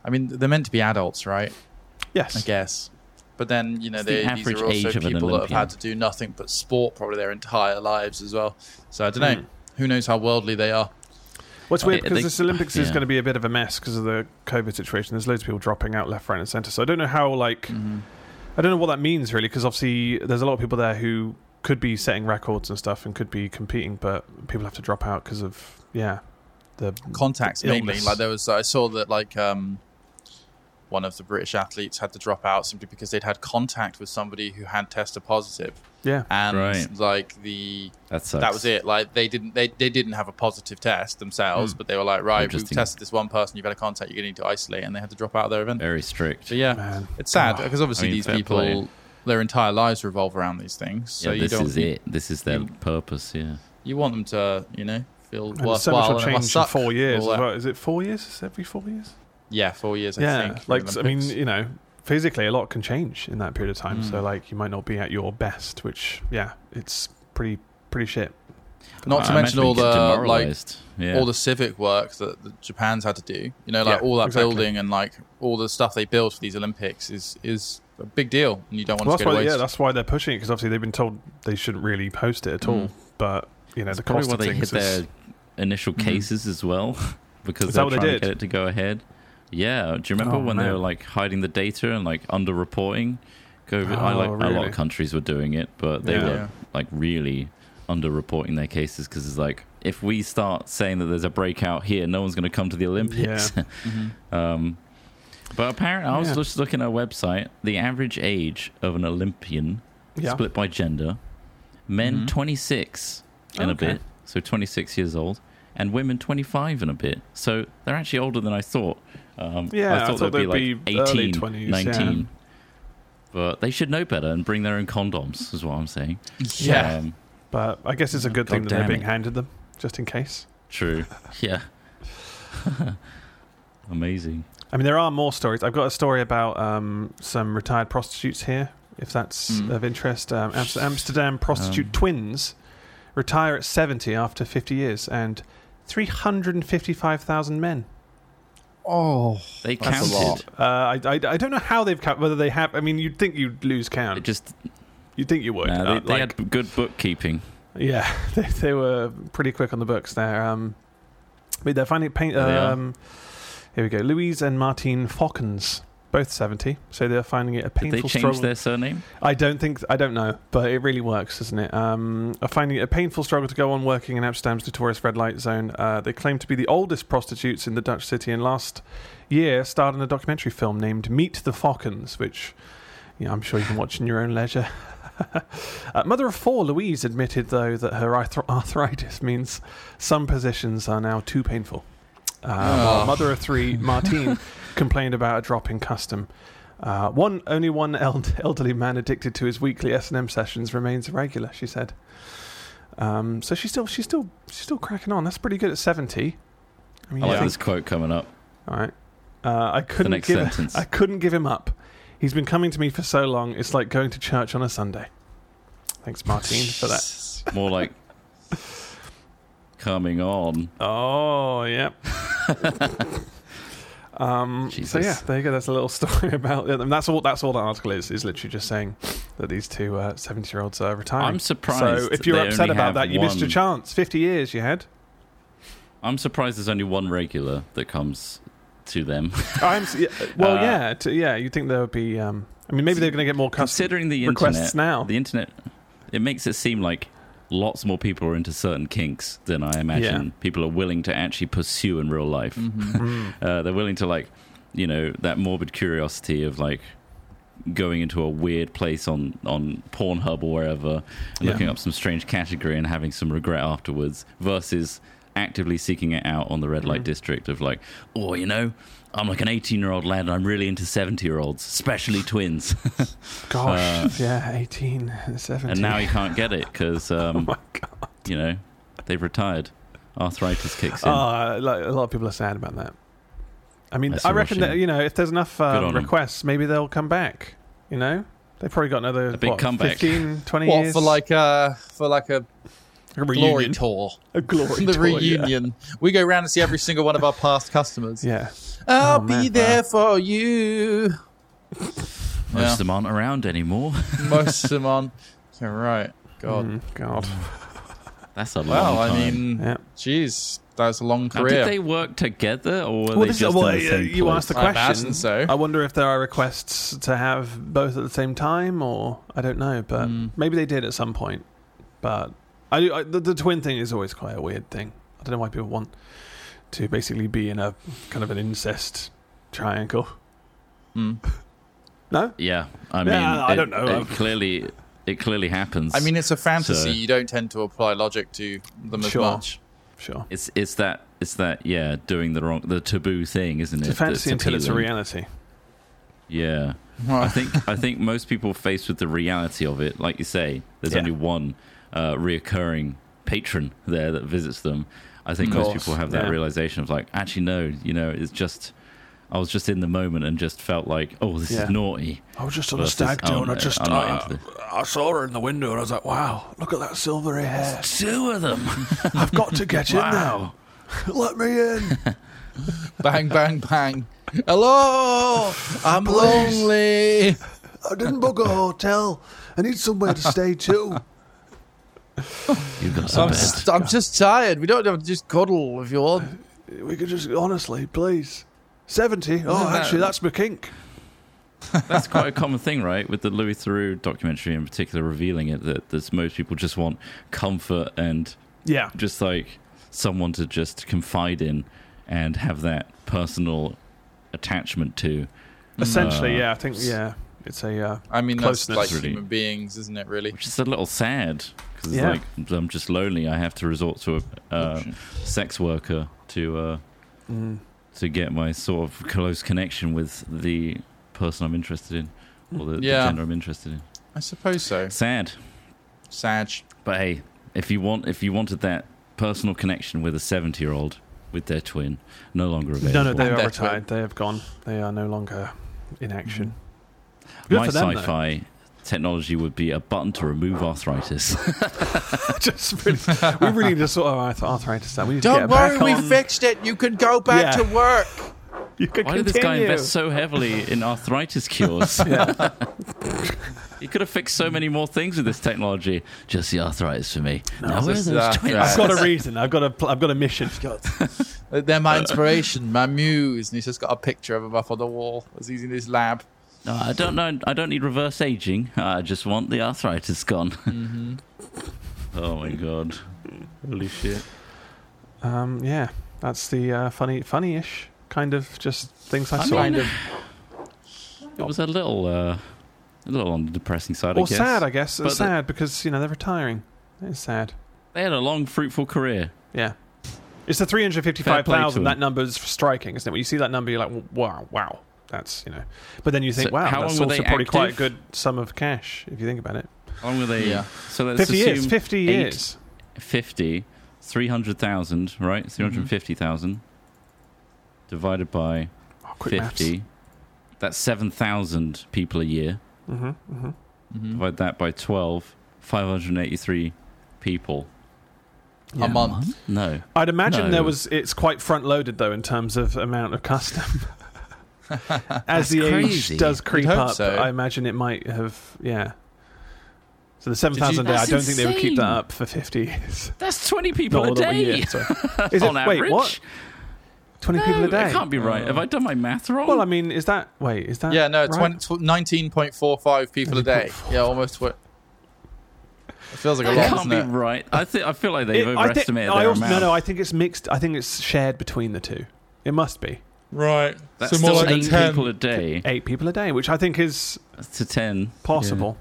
I mean, they're meant to be adults, right? Yes, I guess. But then you know, It's the these average are also age of an people that have Olympian. had to do nothing but sport probably their entire lives as well. So I don't know. Hmm. Who knows how worldly they are? What's Well, weird because they- this Olympics is going to be a bit of a mess because of the COVID situation. There's loads of people dropping out left, right, and centre. So I don't know how like Mm-hmm. I don't know what that means really because obviously there's a lot of people there who could be setting records and stuff and could be competing, but people have to drop out because of yeah the contacts mainly. Like there was, I saw that like um, one of the British athletes had to drop out simply because they'd had contact with somebody who had tested positive, yeah and Right. like the That sucks. that was it. Like they didn't they, they didn't have a positive test themselves, Hmm. but they were like, right, we've Interesting. tested this one person, you've had a contact, you're going to need to isolate, and they had to drop out of their event. Very strict. So yeah, man. it's sad Oh, because obviously I mean, these people. play. Their entire lives revolve around these things, so yeah, you this don't. is it. This is their you- purpose. Yeah. You want them to, you know, feel And there's so much worthwhile. will and it must change in four years. As well. Is it four years? Is it every four years? Yeah, four years. I yeah, think. like I mean, you know, physically a lot can change in that period of time. So Mm. like you might not be at your best, which yeah, it's pretty pretty shit. Not I to mention all the like yeah. all the civic work that the Japan's had to do. You know, like Yeah, all that exactly. building and like all the stuff they build for these Olympics is is a big deal, and you don't want Well, to that's go why to waste. yeah, that's why they're pushing it because obviously they've been told they shouldn't really post it at all. Mm. But you know, That's the probably cost why of they hit is, their initial Mhm. cases as well, because Is they're that what they trying did? to get it to go ahead. Yeah. Do you remember Oh, when they were like hiding the data and like underreporting? COVID. I Oh, like a lot of countries were doing it, but they Yeah. were like really underreporting their cases because it's like if we start saying that there's a breakout here, no one's going to come to the Olympics. Mhm. um, but apparently, I was Yeah. just looking at a website. The average age of an Olympian, Yeah. split by gender, men Mhm. 26 and a bit, so 26 years old, and women 25 and a bit. So they're actually older than I thought. Um, Yeah, I I thought thought they'd be they'd like be early 18, 20s, 19. But they should know better and bring their own condoms, is what I'm saying. Yeah. Um, But I guess it's a good God thing that they're being it. handed them, just in case. true. Yeah. Amazing. I mean, there are more stories. I've got a story about um, some retired prostitutes here, if that's Mm. of interest. Um, Amsterdam prostitute Um. twins retire at 70 after 50 years, and 355,000 men. Oh, They That's a counted. lot. Uh, I, I, I don't know how they've count, whether they have. I mean, you'd think you'd lose count. It just you'd think you would. nah, Uh, they, they like- had good bookkeeping. Yeah, they, they were pretty quick on the books there. Um, but they're finding paint. pain. There they are. Um, here we go. Louise and Martine Fokkens, both seventy, so they're finding it a Did painful they change struggle. their surname? I don't think I don't know, but it really works, doesn't it? Um, are finding it a painful struggle to go on working in Amsterdam's notorious red light zone. Uh, they claim to be the oldest prostitutes in the Dutch city, and last year starred in a documentary film named Meet the Fokkens, which you know, I'm sure you can watch in your own leisure. uh, mother of four, Louise admitted though that her arth- arthritis means some positions are now too painful. Uh, Oh. mother of three, Martine, complained about a drop in custom. Uh, one only one eld- elderly man addicted to his weekly S and M sessions remains regular. She said. Um, so she's still she's still she's still cracking on. That's pretty good at seventy. I mean, I like think- this quote coming up. all right. Uh, I couldn't give sentence. I couldn't give him up. He's been coming to me for so long. It's like going to church on a Sunday. Thanks, Martine, for that. More like coming on. Oh, yep. Um, so yeah, there you go. That's a little story about it. And that's all. That's all that article is. Is literally just saying that these two uh, seventy-year-olds are retiring. I'm surprised. So if you're upset about that, you missed your chance. Fifty years you had. I'm surprised there's only one regular that comes to them. I'm yeah, well, Uh, yeah, t- yeah. You think there would be? Um, I mean, maybe they're going to get more custom Considering the requests internet, now. the internet, it makes it seem like lots more people are into certain kinks than I imagine Yeah. people are willing to actually pursue in real life. Mm. Uh, they're willing to like, you know, that morbid curiosity of like going into a weird place on on Pornhub or wherever, Yeah. looking up some strange category and having some regret afterwards, versus actively seeking it out on the red light Mm. district of like, oh, you know. I'm like an 18 year old lad and I'm really into 70 year olds, especially twins. Gosh, Uh, yeah, 18, 17. and now he can't get it because, oh um, my god. you know, they've retired. Arthritis kicks in. Oh, like, a lot of people are sad about that. I mean, That's I a reckon that you know, if there's enough um, on 'em. requests, maybe they'll come back. You know, they've probably got another A big what, comeback. 15, 20 what years for like a for like a a glory reunion. tour? A glory the tour, yeah. reunion. We go around and see every single one of our past customers. Yeah. I'll Oh, man. be there for you. Most yeah. of them aren't around anymore. Most of them on. You're right. God. Mm, God. That's a long Well, I time. mean, Yeah. jeez, that's a long Now, career. did they work together or were Well, they this is- just well, in the uh, same you place? asked the I imagine question. so. I wonder if there are requests to have both at the same time, or I don't know, but Mm. maybe they did at some point. But I, do- I the, the twin thing is always quite a weird thing. I don't know why people want to basically be in a kind of an incest triangle. Mm. No, Yeah, I mean, Yeah, I it- don't know. It clearly, it clearly happens. I mean, it's a fantasy. So- you don't tend to apply logic to them as Sure. much. sure. it's it's that it's that yeah, doing the wrong, the taboo thing, isn't It's it? a fantasy until it's a reality. Yeah, I think I think most people faced with the reality of it, like you say, there's Yeah. only one uh, reoccurring patron there that visits them. I think most people have that yeah. realization of like, actually, no, you know, it's just I was just in the moment and just felt like, oh, this Yeah. is naughty. I was just on a stag do, and I just, I'm not uh, into I saw her in the window and I was like, "Wow, look at that silvery hair! Two of them. I've got to get in now. Let me in." Bang, bang, bang. Hello, I'm Please. lonely. I didn't book a hotel. I need somewhere to stay too. You've got some I'm, bed. just, I'm just tired. We don't have to just cuddle if you want. We could just honestly, please. Seventy. Oh, that- actually, that's my kink. That's quite a common thing, right? With the Louis Theroux documentary in particular, revealing it that there's most people just want comfort and Yeah, just like someone to just confide in and have that personal attachment to. essentially, Uh, yeah. I think yeah, it's a uh, I mean, that's Closeness. like Really. human beings, isn't it? Really. Which is a little sad because it's Yeah. like I'm just lonely. I have to resort to a uh, sex worker to uh, mm, to get my sort of close connection with the person I'm interested in. or the, the gender I'm interested in. I suppose so. Sad, Sad. but hey, if you want, if you wanted that personal connection with a 70 year old with their twin, no longer available. No, no, they And are their retired. They have gone. They are no longer in action. Good My for them, though. Sci-fi technology would be a button to remove arthritis. Just really, we really need to sort of arth- arthritis out. We need Don't get worry, we on. fixed it. You can go back Yeah. to work. You could Why did this guy invest so heavily in arthritis cures? Yeah. he could have fixed so many more things with this technology. Just the arthritis for me. now where are those twins? I've got a reason. I've got a. Pl- I've got a mission. They're my inspiration, my muse. And he's just got a picture of him up on the wall as he's in his lab. No, I don't know. I don't need reverse aging. I just want the arthritis gone. Mm-hmm. oh my god! Holy shit! Um, yeah, that's the uh, funny, funny-ish kind of just things I, I saw. mean, Kind of. It was a little, uh, a little on the depressing side. I or guess. sad, I guess. But the- sad because you know they're retiring. It's sad. They had a long, fruitful career. Yeah. It's the three hundred Fair fifty-five play to thousand. them. That number's striking, isn't it? When you see that number, you're like, wow, wow. That's you know. But then you think, So wow, how that's long also they probably quite a good sum of cash if you think about it. How long were they? Yeah. So let's Fifty years. assume Fifty eight- years. 50, 300,000, right? 350,000 divided by Oh, quick 50. That's 7,000 people a year. Mm-hmm, mm-hmm. Mhm. Divide that by 12, 583 people. A month. No. I'd imagine No. there was. It's quite front-loaded though in terms of amount of custom. As the crazy. age does creep up, so. I imagine it might have. Yeah. So the seven thousand a day, I don't think they would keep that up for fifty years. That's 20 people Not a all that we- day. yeah, sorry. Is it? on wait, what? Twenty No, people a day. It can't be right. Have I done my math wrong? Well, I mean, is that wait? Is that Yeah, no, right? 19.45 people a day. Yeah, almost. Tw- it feels like a that lot, can't doesn't be it? right. I, think I feel like they've It- I think- overestimated I their also- amount. No, no, I think it's mixed. I think it's shared between the two. It must be Right. That's still eight people a day eight people a day, which I think is to 10. possible.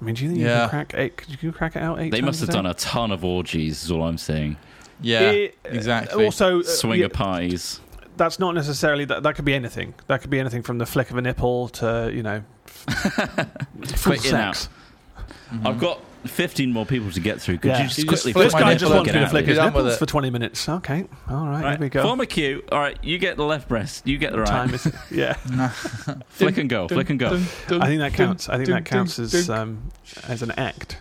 I mean, do you think you can crack eight? Could you crack it out eight? They times must have a done a ton of orgies, is all I'm saying. Yeah, It- exactly. Also, uh, Swinger yeah, pies. that's not necessarily that. That could be anything. That could be anything from the flick of a nipple to you know, full Quick in out. sex. I've got 15 more people to get through. Could Yeah. you just You just quickly flick This my guy just wants me to flick his here. Done with nipples for twenty minutes. Okay, all right, Right, here we go. Form a queue. All right, you get the left breast. You get the right. Time is yeah. Flick and go. Flick and go. I think that counts. I think that counts as um, as an act.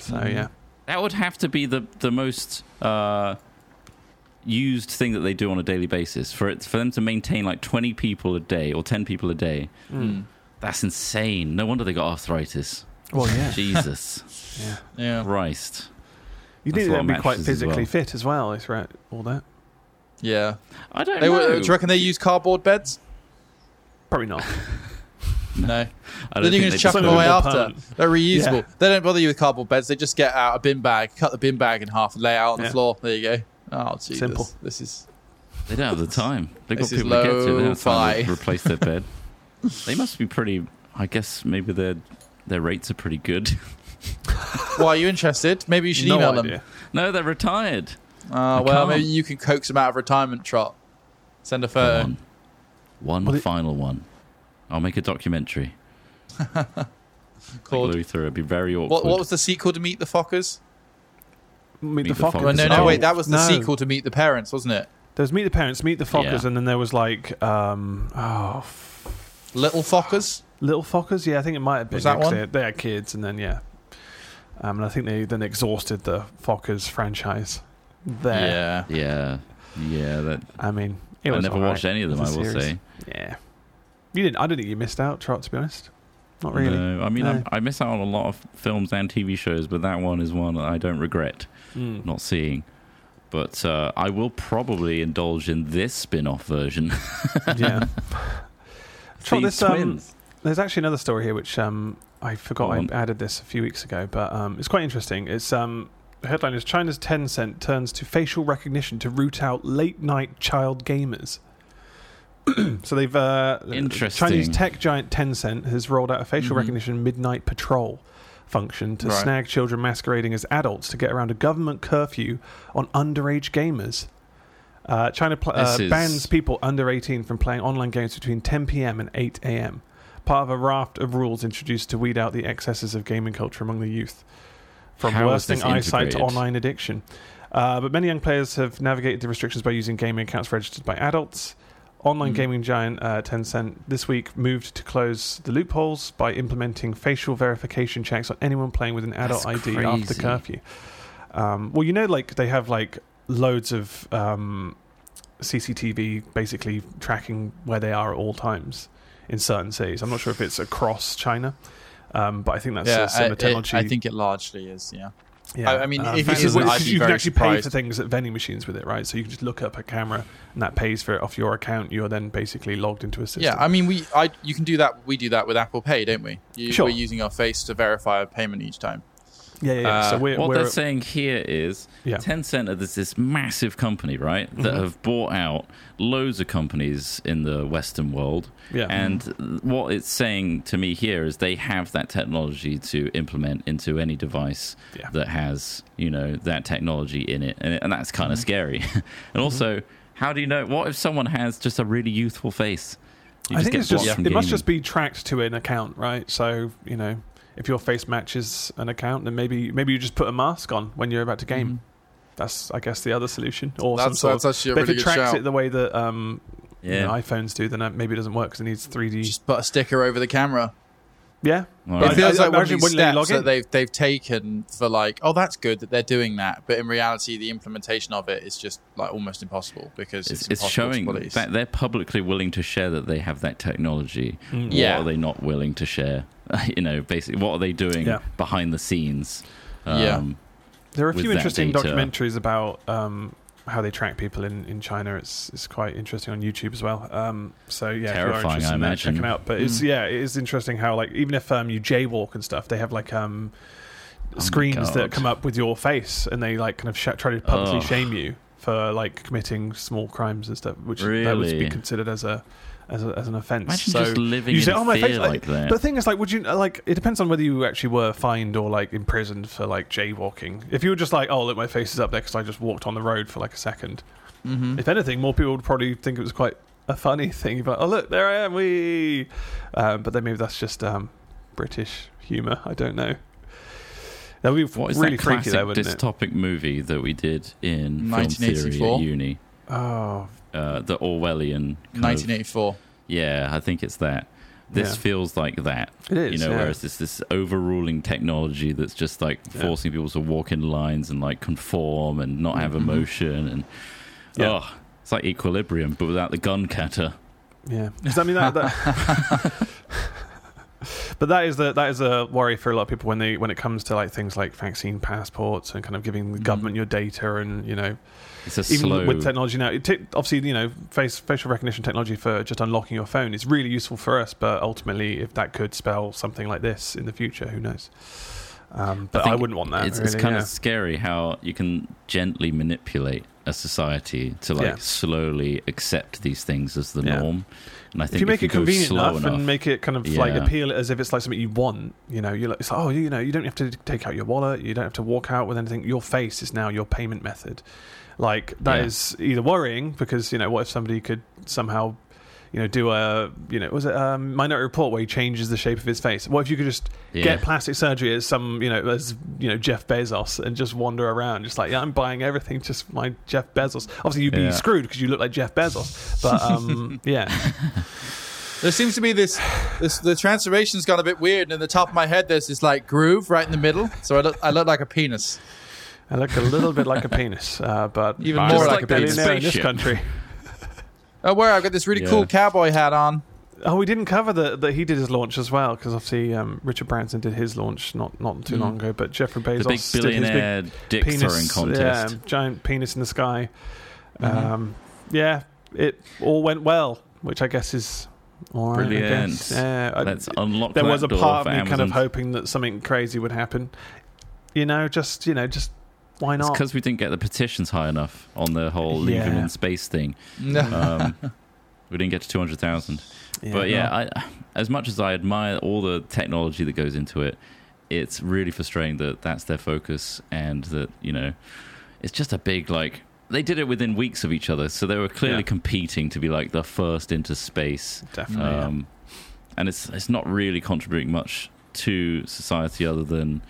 So Mhm. yeah, That would have to be the the most uh, used thing that they do on a daily basis for it for them to maintain like 20 people a day or 10 people a day. Mm. That's insane. No wonder they got arthritis. Well yeah, Jesus yeah. Yeah. Christ. You That's need a lot to of be quite mattresses as physically well. fit as well. Is right, all that. Yeah. I don't They know. were, do you reckon they use cardboard beds? Probably not. No. I don't then you can they just chuck just them go away after. permanent. They're reusable. Yeah. They don't bother you with cardboard beds. They just get out a bin bag, cut the bin bag in half, and lay it out on Yeah. the floor. There you go. Oh, Jesus. Simple. This is. They don't have the time. They've got This is people to get to. They don't have time lo-fi. to replace their bed. they must be pretty. I guess maybe their their rates are pretty good. Why are you interested? Maybe you should no email them. no, they're retired. Uh, I well, can't. maybe you can coax them out of retirement Trott. Send a Come photo. on. One Well, it- final one. I'll make a documentary. Called. Take Luther. It'd be very awkward. What, what was the sequel to Meet the Fockers? Meet, the, the Fockers. Fockers. Well, no, no, Oh, wait. That was the no. sequel to Meet the Parents, wasn't it? There was Meet the Parents, Meet the Fockers, Yeah. and then there was like um, oh, f- Little Fockers. Little Fockers. Yeah, I think it might have been. Was that one? They had, they had kids, and then yeah, um, and I think they then exhausted the Fockers franchise. There. Yeah. Yeah, yeah. That I mean, it I was never watched right any of them. I as will series. say. Yeah. You didn't. I don't think you missed out, Trott. To be honest, not really. No, I mean, No. I'm, I miss out on a lot of films and TV shows, but that one is one that I don't regret Mm. not seeing. But uh, I will probably indulge in this spin-off version. yeah. Trott, These this, um, twins. There's actually another story here which um, I forgot I added this a few weeks ago, but um, it's quite interesting. It's um, the headline is China's Tencent turns to facial recognition to root out late night child gamers. so they've uh, Interesting. Chinese tech giant Tencent has rolled out a facial Mhm. recognition midnight patrol function to Right. snag children masquerading as adults to get around a government curfew on underage gamers. Uh, China pl- uh, bans people under 18 from playing online games between 10 p.m. and 8 a.m. part of a raft of rules introduced to weed out the excesses of gaming culture among the youth, from How worsening eyesight to online addiction. Uh, but many young players have navigated the restrictions by using gaming accounts registered by adults. Online Mm. gaming giant uh, Tencent this week moved to close the loopholes by implementing facial verification checks on anyone playing with an adult That's ID after curfew. Um, well, you know, like they have like loads of um, CCTV basically tracking where they are at all times in certain cities. I'm not sure if it's across China, um, but I think that's yeah, a similar I- it- technology. I think it largely is. Yeah. Yeah. I- I mean, if it isn't, I'd you can actually pay for things at vending machines with it, right? So you can just look up a camera, and that pays for it off your account. You're then basically logged into a system. Yeah, I mean, we I you can do that. We do that with Apple Pay, don't we? You, Sure. We're using our face to verify a payment each time. Yeah, yeah. yeah. so uh, we're, What we're they're saying here is Yeah. Tencent is this massive company, right, that Mhm. have bought out loads of companies in the Western world. yeah, And what it's saying to me here is they have that technology to implement into any device Yeah. that has, you know, that technology in it. And, and that's kind of scary. and also, how do you know? What if someone has just a really youthful face? You I think it's just it from must just be tracked to an account, right? So you know, if your face matches an account, then maybe maybe you just put a mask on when you're about to game. That's I guess the other solution, or some That's, sort that's of. actually a really if it tracks shout. it the way that um, you Yeah. know, iPhones do, then uh, maybe it doesn't work because it needs 3D. Just put a sticker over the camera. yeah, All It But right. feels I- I like one of these steps that they've they've taken for like, oh, that's good that they're doing that, but in reality, the implementation of it is just like almost impossible because it's, It's, it's showing to police. that they're publicly willing to share that they have that technology. Mm. Yeah. What are they not willing to share? you know, basically, what are they doing Yeah. behind the scenes? Yeah. There are a few interesting data. documentaries about um, how they track people in, in China. It's it's quite interesting on YouTube as well. Um, so yeah, Terrifying, if you're interested I in that, imagine. check 'em out. But it's yeah, it is interesting how like even if um, you jaywalk and stuff, they have like um, Oh screens that come up with your face, and they like kind of sh- try to publicly Ugh. shame you for like committing small crimes and stuff, which that would be considered as a as, a, as an offence. Imagine so just living you in say, "Oh, my fear face," like that. But the thing is, like, would you like? It depends on whether you actually were fined or like imprisoned for like jaywalking. If you were just like, "Oh, look, my face is up there because I just walked on the road for like a 2nd Mhm. If anything, more people would probably think it was quite a funny thing. But oh, look, there I am. We. Um, but then maybe that's just um, British humour. I don't know. That would be what is really that freaky, classic though, wouldn't it? dystopic movie that we did in film theory 1984? at uni? Oh, Uh, the Orwellian. kind of- 1984. yeah, I think it's that. This Yeah. feels like that. it is. you know, yeah. whereas this this overruling technology that's just like Yeah. forcing people to walk in lines and like conform and not have Mhm. emotion and Yeah. oh, it's like equilibrium but without the gun kata. Yeah, does that mean that? that but that is the that is a worry for a lot of people when they when it comes to like things like vaccine passports and kind of giving the Mhm. government your data and you know It's a even slow. with technology now, it ta obviously you know face facial recognition technology for just unlocking your phone is really useful for us. But ultimately, if that could spell something like this in the future, who knows? Um, but I, think wouldn't want that. It's, it's kind yeah. of scary how you can gently manipulate a society to like Yeah. slowly accept these things as the Yeah. norm. And I think if you make it convenient slow enough, and make it kind of like Yeah. appeal as if it's like something you want, you know, you're like, it's like, oh, you know, you don't have to take out your wallet, you don't have to walk out with anything. Your face is now your payment method. Like that Yeah. is either worrying because you know, what if somebody could somehow, you know, do a, you know, was it um, Minority Report where he changes the shape of his face? What if you could just Yeah. get plastic surgery as some, you know, as you know Jeff Bezos and just wander around, just like, yeah, I'm buying everything, just my Jeff Bezos. Obviously, you'd be Yeah. screwed because you look like Jeff Bezos, but um, yeah. There seems to be this, this. The transformation's gone a bit weird, and in the top of my head, there's this like groove right in the middle. So I look, I look like a penis. I look a little bit like a penis, uh, but Even more just like a a penis. in this country. Oh, where I've got this really cool cowboy hat on. Oh, we didn't cover that that he did his launch as well because obviously um, Richard Branson did his launch not not too Mm. long ago, but Jeffrey Bezos the big did billionaire dick his throwing big penis, contest. yeah, giant penis in the sky. Mhm. Um, yeah, it all went well, which I guess is all right. Brilliant. guess. Yeah, I- Let's unlock there that was a part of me kind of hoping that something crazy would happen. You know, just you know, just why It's not? because we didn't get the petitions high enough on the whole leave him in space thing. Um, we didn't get to 200,000. but yeah, I, as much as I admire all the technology that goes into it, it's really frustrating that that's their focus and that, you know, it's just a big, like, they did it within weeks of each other. So they were clearly Yeah. competing to be like the first into space. definitely. yeah. Um, and it's it's not really contributing much to society other than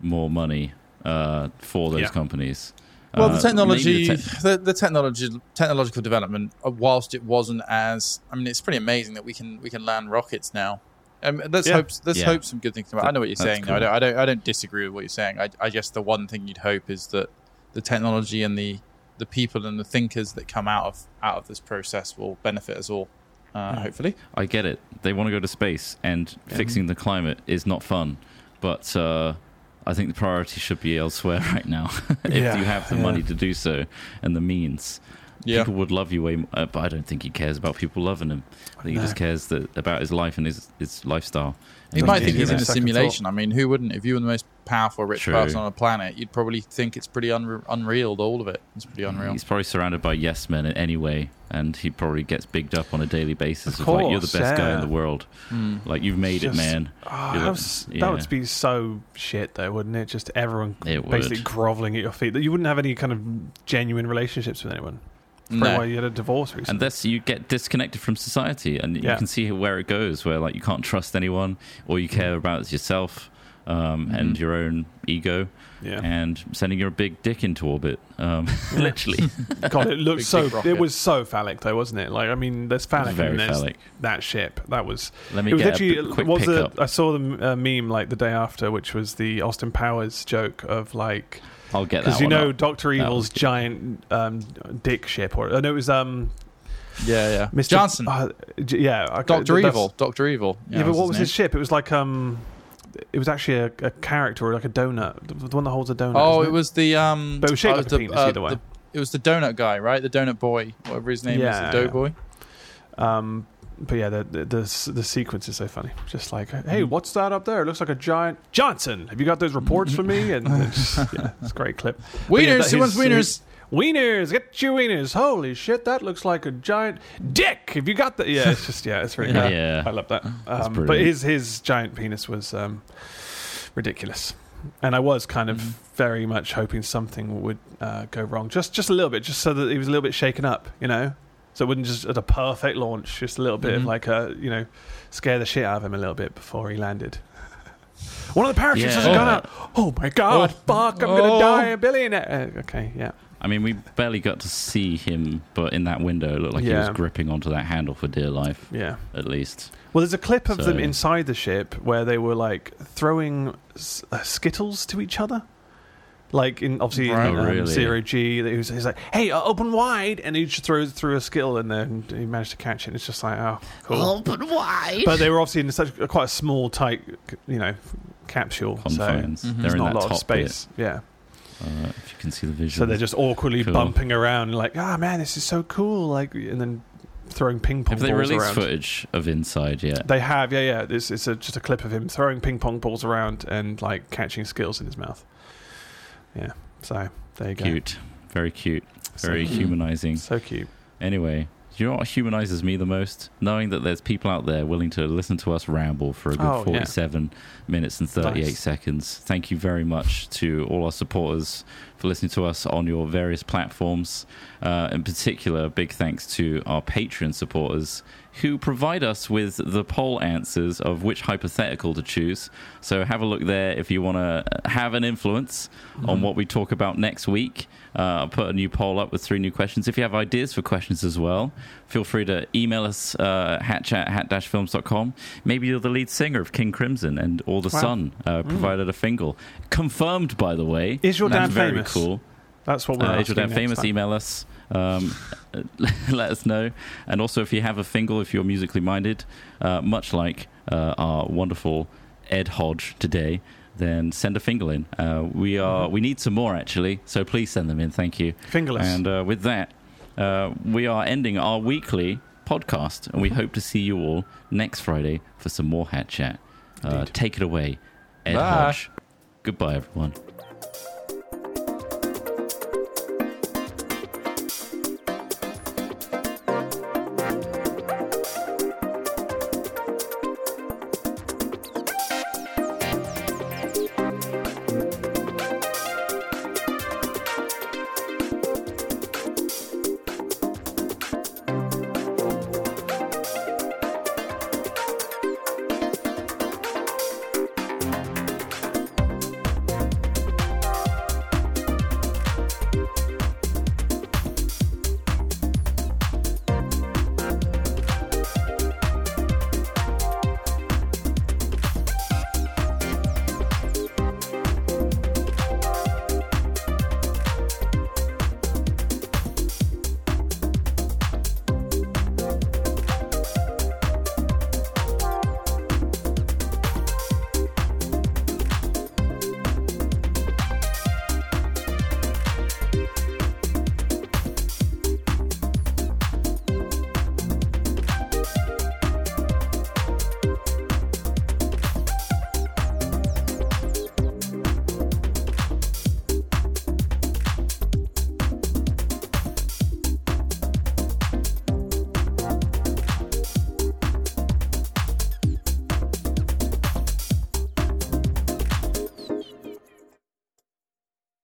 more money uh, for those Yeah. companies. Well, Uh, the technology, the the, te- the, technology, technological development, uh, whilst it wasn't as, I mean, it's pretty amazing that we can we can land rockets now. Um, let's Yeah. hope let's Yeah. hope some good things come out. I know what you're That's saying. though. I don't, I don't I don't disagree with what you're saying. I, I guess the one thing you'd hope is that the technology and the the people and the thinkers that come out of out of this process will benefit us all. Uh, Hmm. Hopefully, I get it. They want to go to space, and fixing the climate is not fun. But uh, I think the priority should be elsewhere right now. if Yeah, you have the yeah. money to do so and the means, yeah. people would love you way. More, uh, but I don't think he cares about people loving him. I think No. he just cares that, about his life and his his lifestyle. He might think he's in a that. second simulation. I mean, who wouldn't? If you were the most powerful, rich True. person on the planet, you'd probably think it's pretty unre- unreal. All of it. It's pretty unreal. He's probably surrounded by yes men in any way, and he probably gets bigged up on a daily basis. Of Of like, you're the course, best guy in the world. Hmm. Like you've made it, man. Oh, that, was, yeah. that would be so shit, though, wouldn't it? Just everyone It basically would. groveling at your feet. That you wouldn't have any kind of genuine relationships with anyone. That's No. why you had a divorce recently. And thus you get disconnected from society, and you can see where it goes, where like you can't trust anyone, all you care about is yourself um, and Mhm. your own ego, yeah. and sending your big dick into orbit, um, literally. God, it looked so. rocket. it was so phallic, though, wasn't it? Like, I mean, there's phallic Very and there's phallic. that ship. That was. Let me It was get literally. a quick was pickup. I saw the uh, meme like the day after, which was the Austin Powers joke of like I'll get that because you know up. Doctor Evil's good. giant um, dick ship, or uh, no, it was um, Yeah, yeah. Mr. Johnson, Uh, j- yeah, okay, Doctor Evil, Doctor Evil. Yeah, but what was his ship? It was like um, it was actually a, a character or like a donut, the one that holds a donut. Oh, isn't it was the um. But it was shaped oh, like a the, penis either way. the- it was the donut guy, right? The donut boy, whatever his name Yeah, is, the dough yeah. boy. Um, but yeah, the, the the the sequence is so funny. Just like, hey, Mm-hmm. what's that up there? It looks like a giant Johnson. Have you got those reports for me? And it's, yeah, it's a great clip. But yeah, Wieners, that- who wants wieners? his- Wieners, get your wieners. Holy shit, that looks like a giant dick. Have you got that? Yeah, it's just yeah, it's really good. Yeah. I love that. Um, but his his giant penis was um, ridiculous, and I was kind of Mm-hmm. very much hoping something would uh, go wrong, just just a little bit, just so that he was a little bit shaken up, you know, so it wouldn't just at a perfect launch, just a little bit of Mhm. like a you know, scare the shit out of him a little bit before he landed. One of the parachutes Yeah. hasn't gone out. Oh my god! Fuck! I'm gonna Oh. die a billionaire. Uh, okay, yeah. I mean, we barely got to see him, but in that window, it looked like he was gripping onto that handle for dear life, Yeah. at least. Well, there's a clip of them inside the ship where they were like throwing s- uh, skittles to each other. Like in obviously Right. in Oh, um, really? zero G, he was, he's like, "Hey, uh, open wide," and he just throws through a skittle, and then he managed to catch it. It's just like, oh, cool. Open wide. But they were obviously in such a, quite a small, tight, you know, capsule. Confines. So Mhm. They're there's in not that a lot of space. Yeah. Uh, if you can see the visual. So they're just awkwardly Cool. bumping around, like, ah, man, this is so cool. Like, and then throwing ping pong Have they balls released around. footage of inside yet? They have, yeah, yeah. It's, it's a, just a clip of him throwing ping pong balls around and like catching skills in his mouth. Yeah. So there you go. Cute. Very cute. So Very cute. humanizing. So cute. Anyway, you know what humanizes me the most? Knowing that there's people out there willing to listen to us ramble for a good Oh, yeah. 47 minutes and 38 Nice. seconds. Thank you very much to all our supporters for listening to us on your various platforms. Uh, in particular, big thanks to our Patreon supporters who provide us with the poll answers of which hypothetical to choose. So have a look there if you want to have an influence on what we talk about next week. Uh, I'll put a new poll up with three new questions. If you have ideas for questions as well, feel free to email us uh, hatchat at hat-films.com. Maybe you're the lead singer of King Crimson and All the Wow. Sun uh, provided a fingle. Confirmed, by the way. Is your dad very famous? cool. That's what we're Uh, Is your dad famous? time. Email us. Um, let us know. And also, if you have a fingle, if you're musically minded, uh, much like uh, our wonderful Ed Hodge today, then send a fingle in. Uh, we are Mm-hmm. we need some more actually, so please send them in. Thank you. Fingerless. And uh, with that, uh, we are ending our weekly podcast, and Mm-hmm. we hope to see you all next Friday for some more Hat Chat. Uh, take it away, Ed Bye. Hodge. Goodbye, everyone.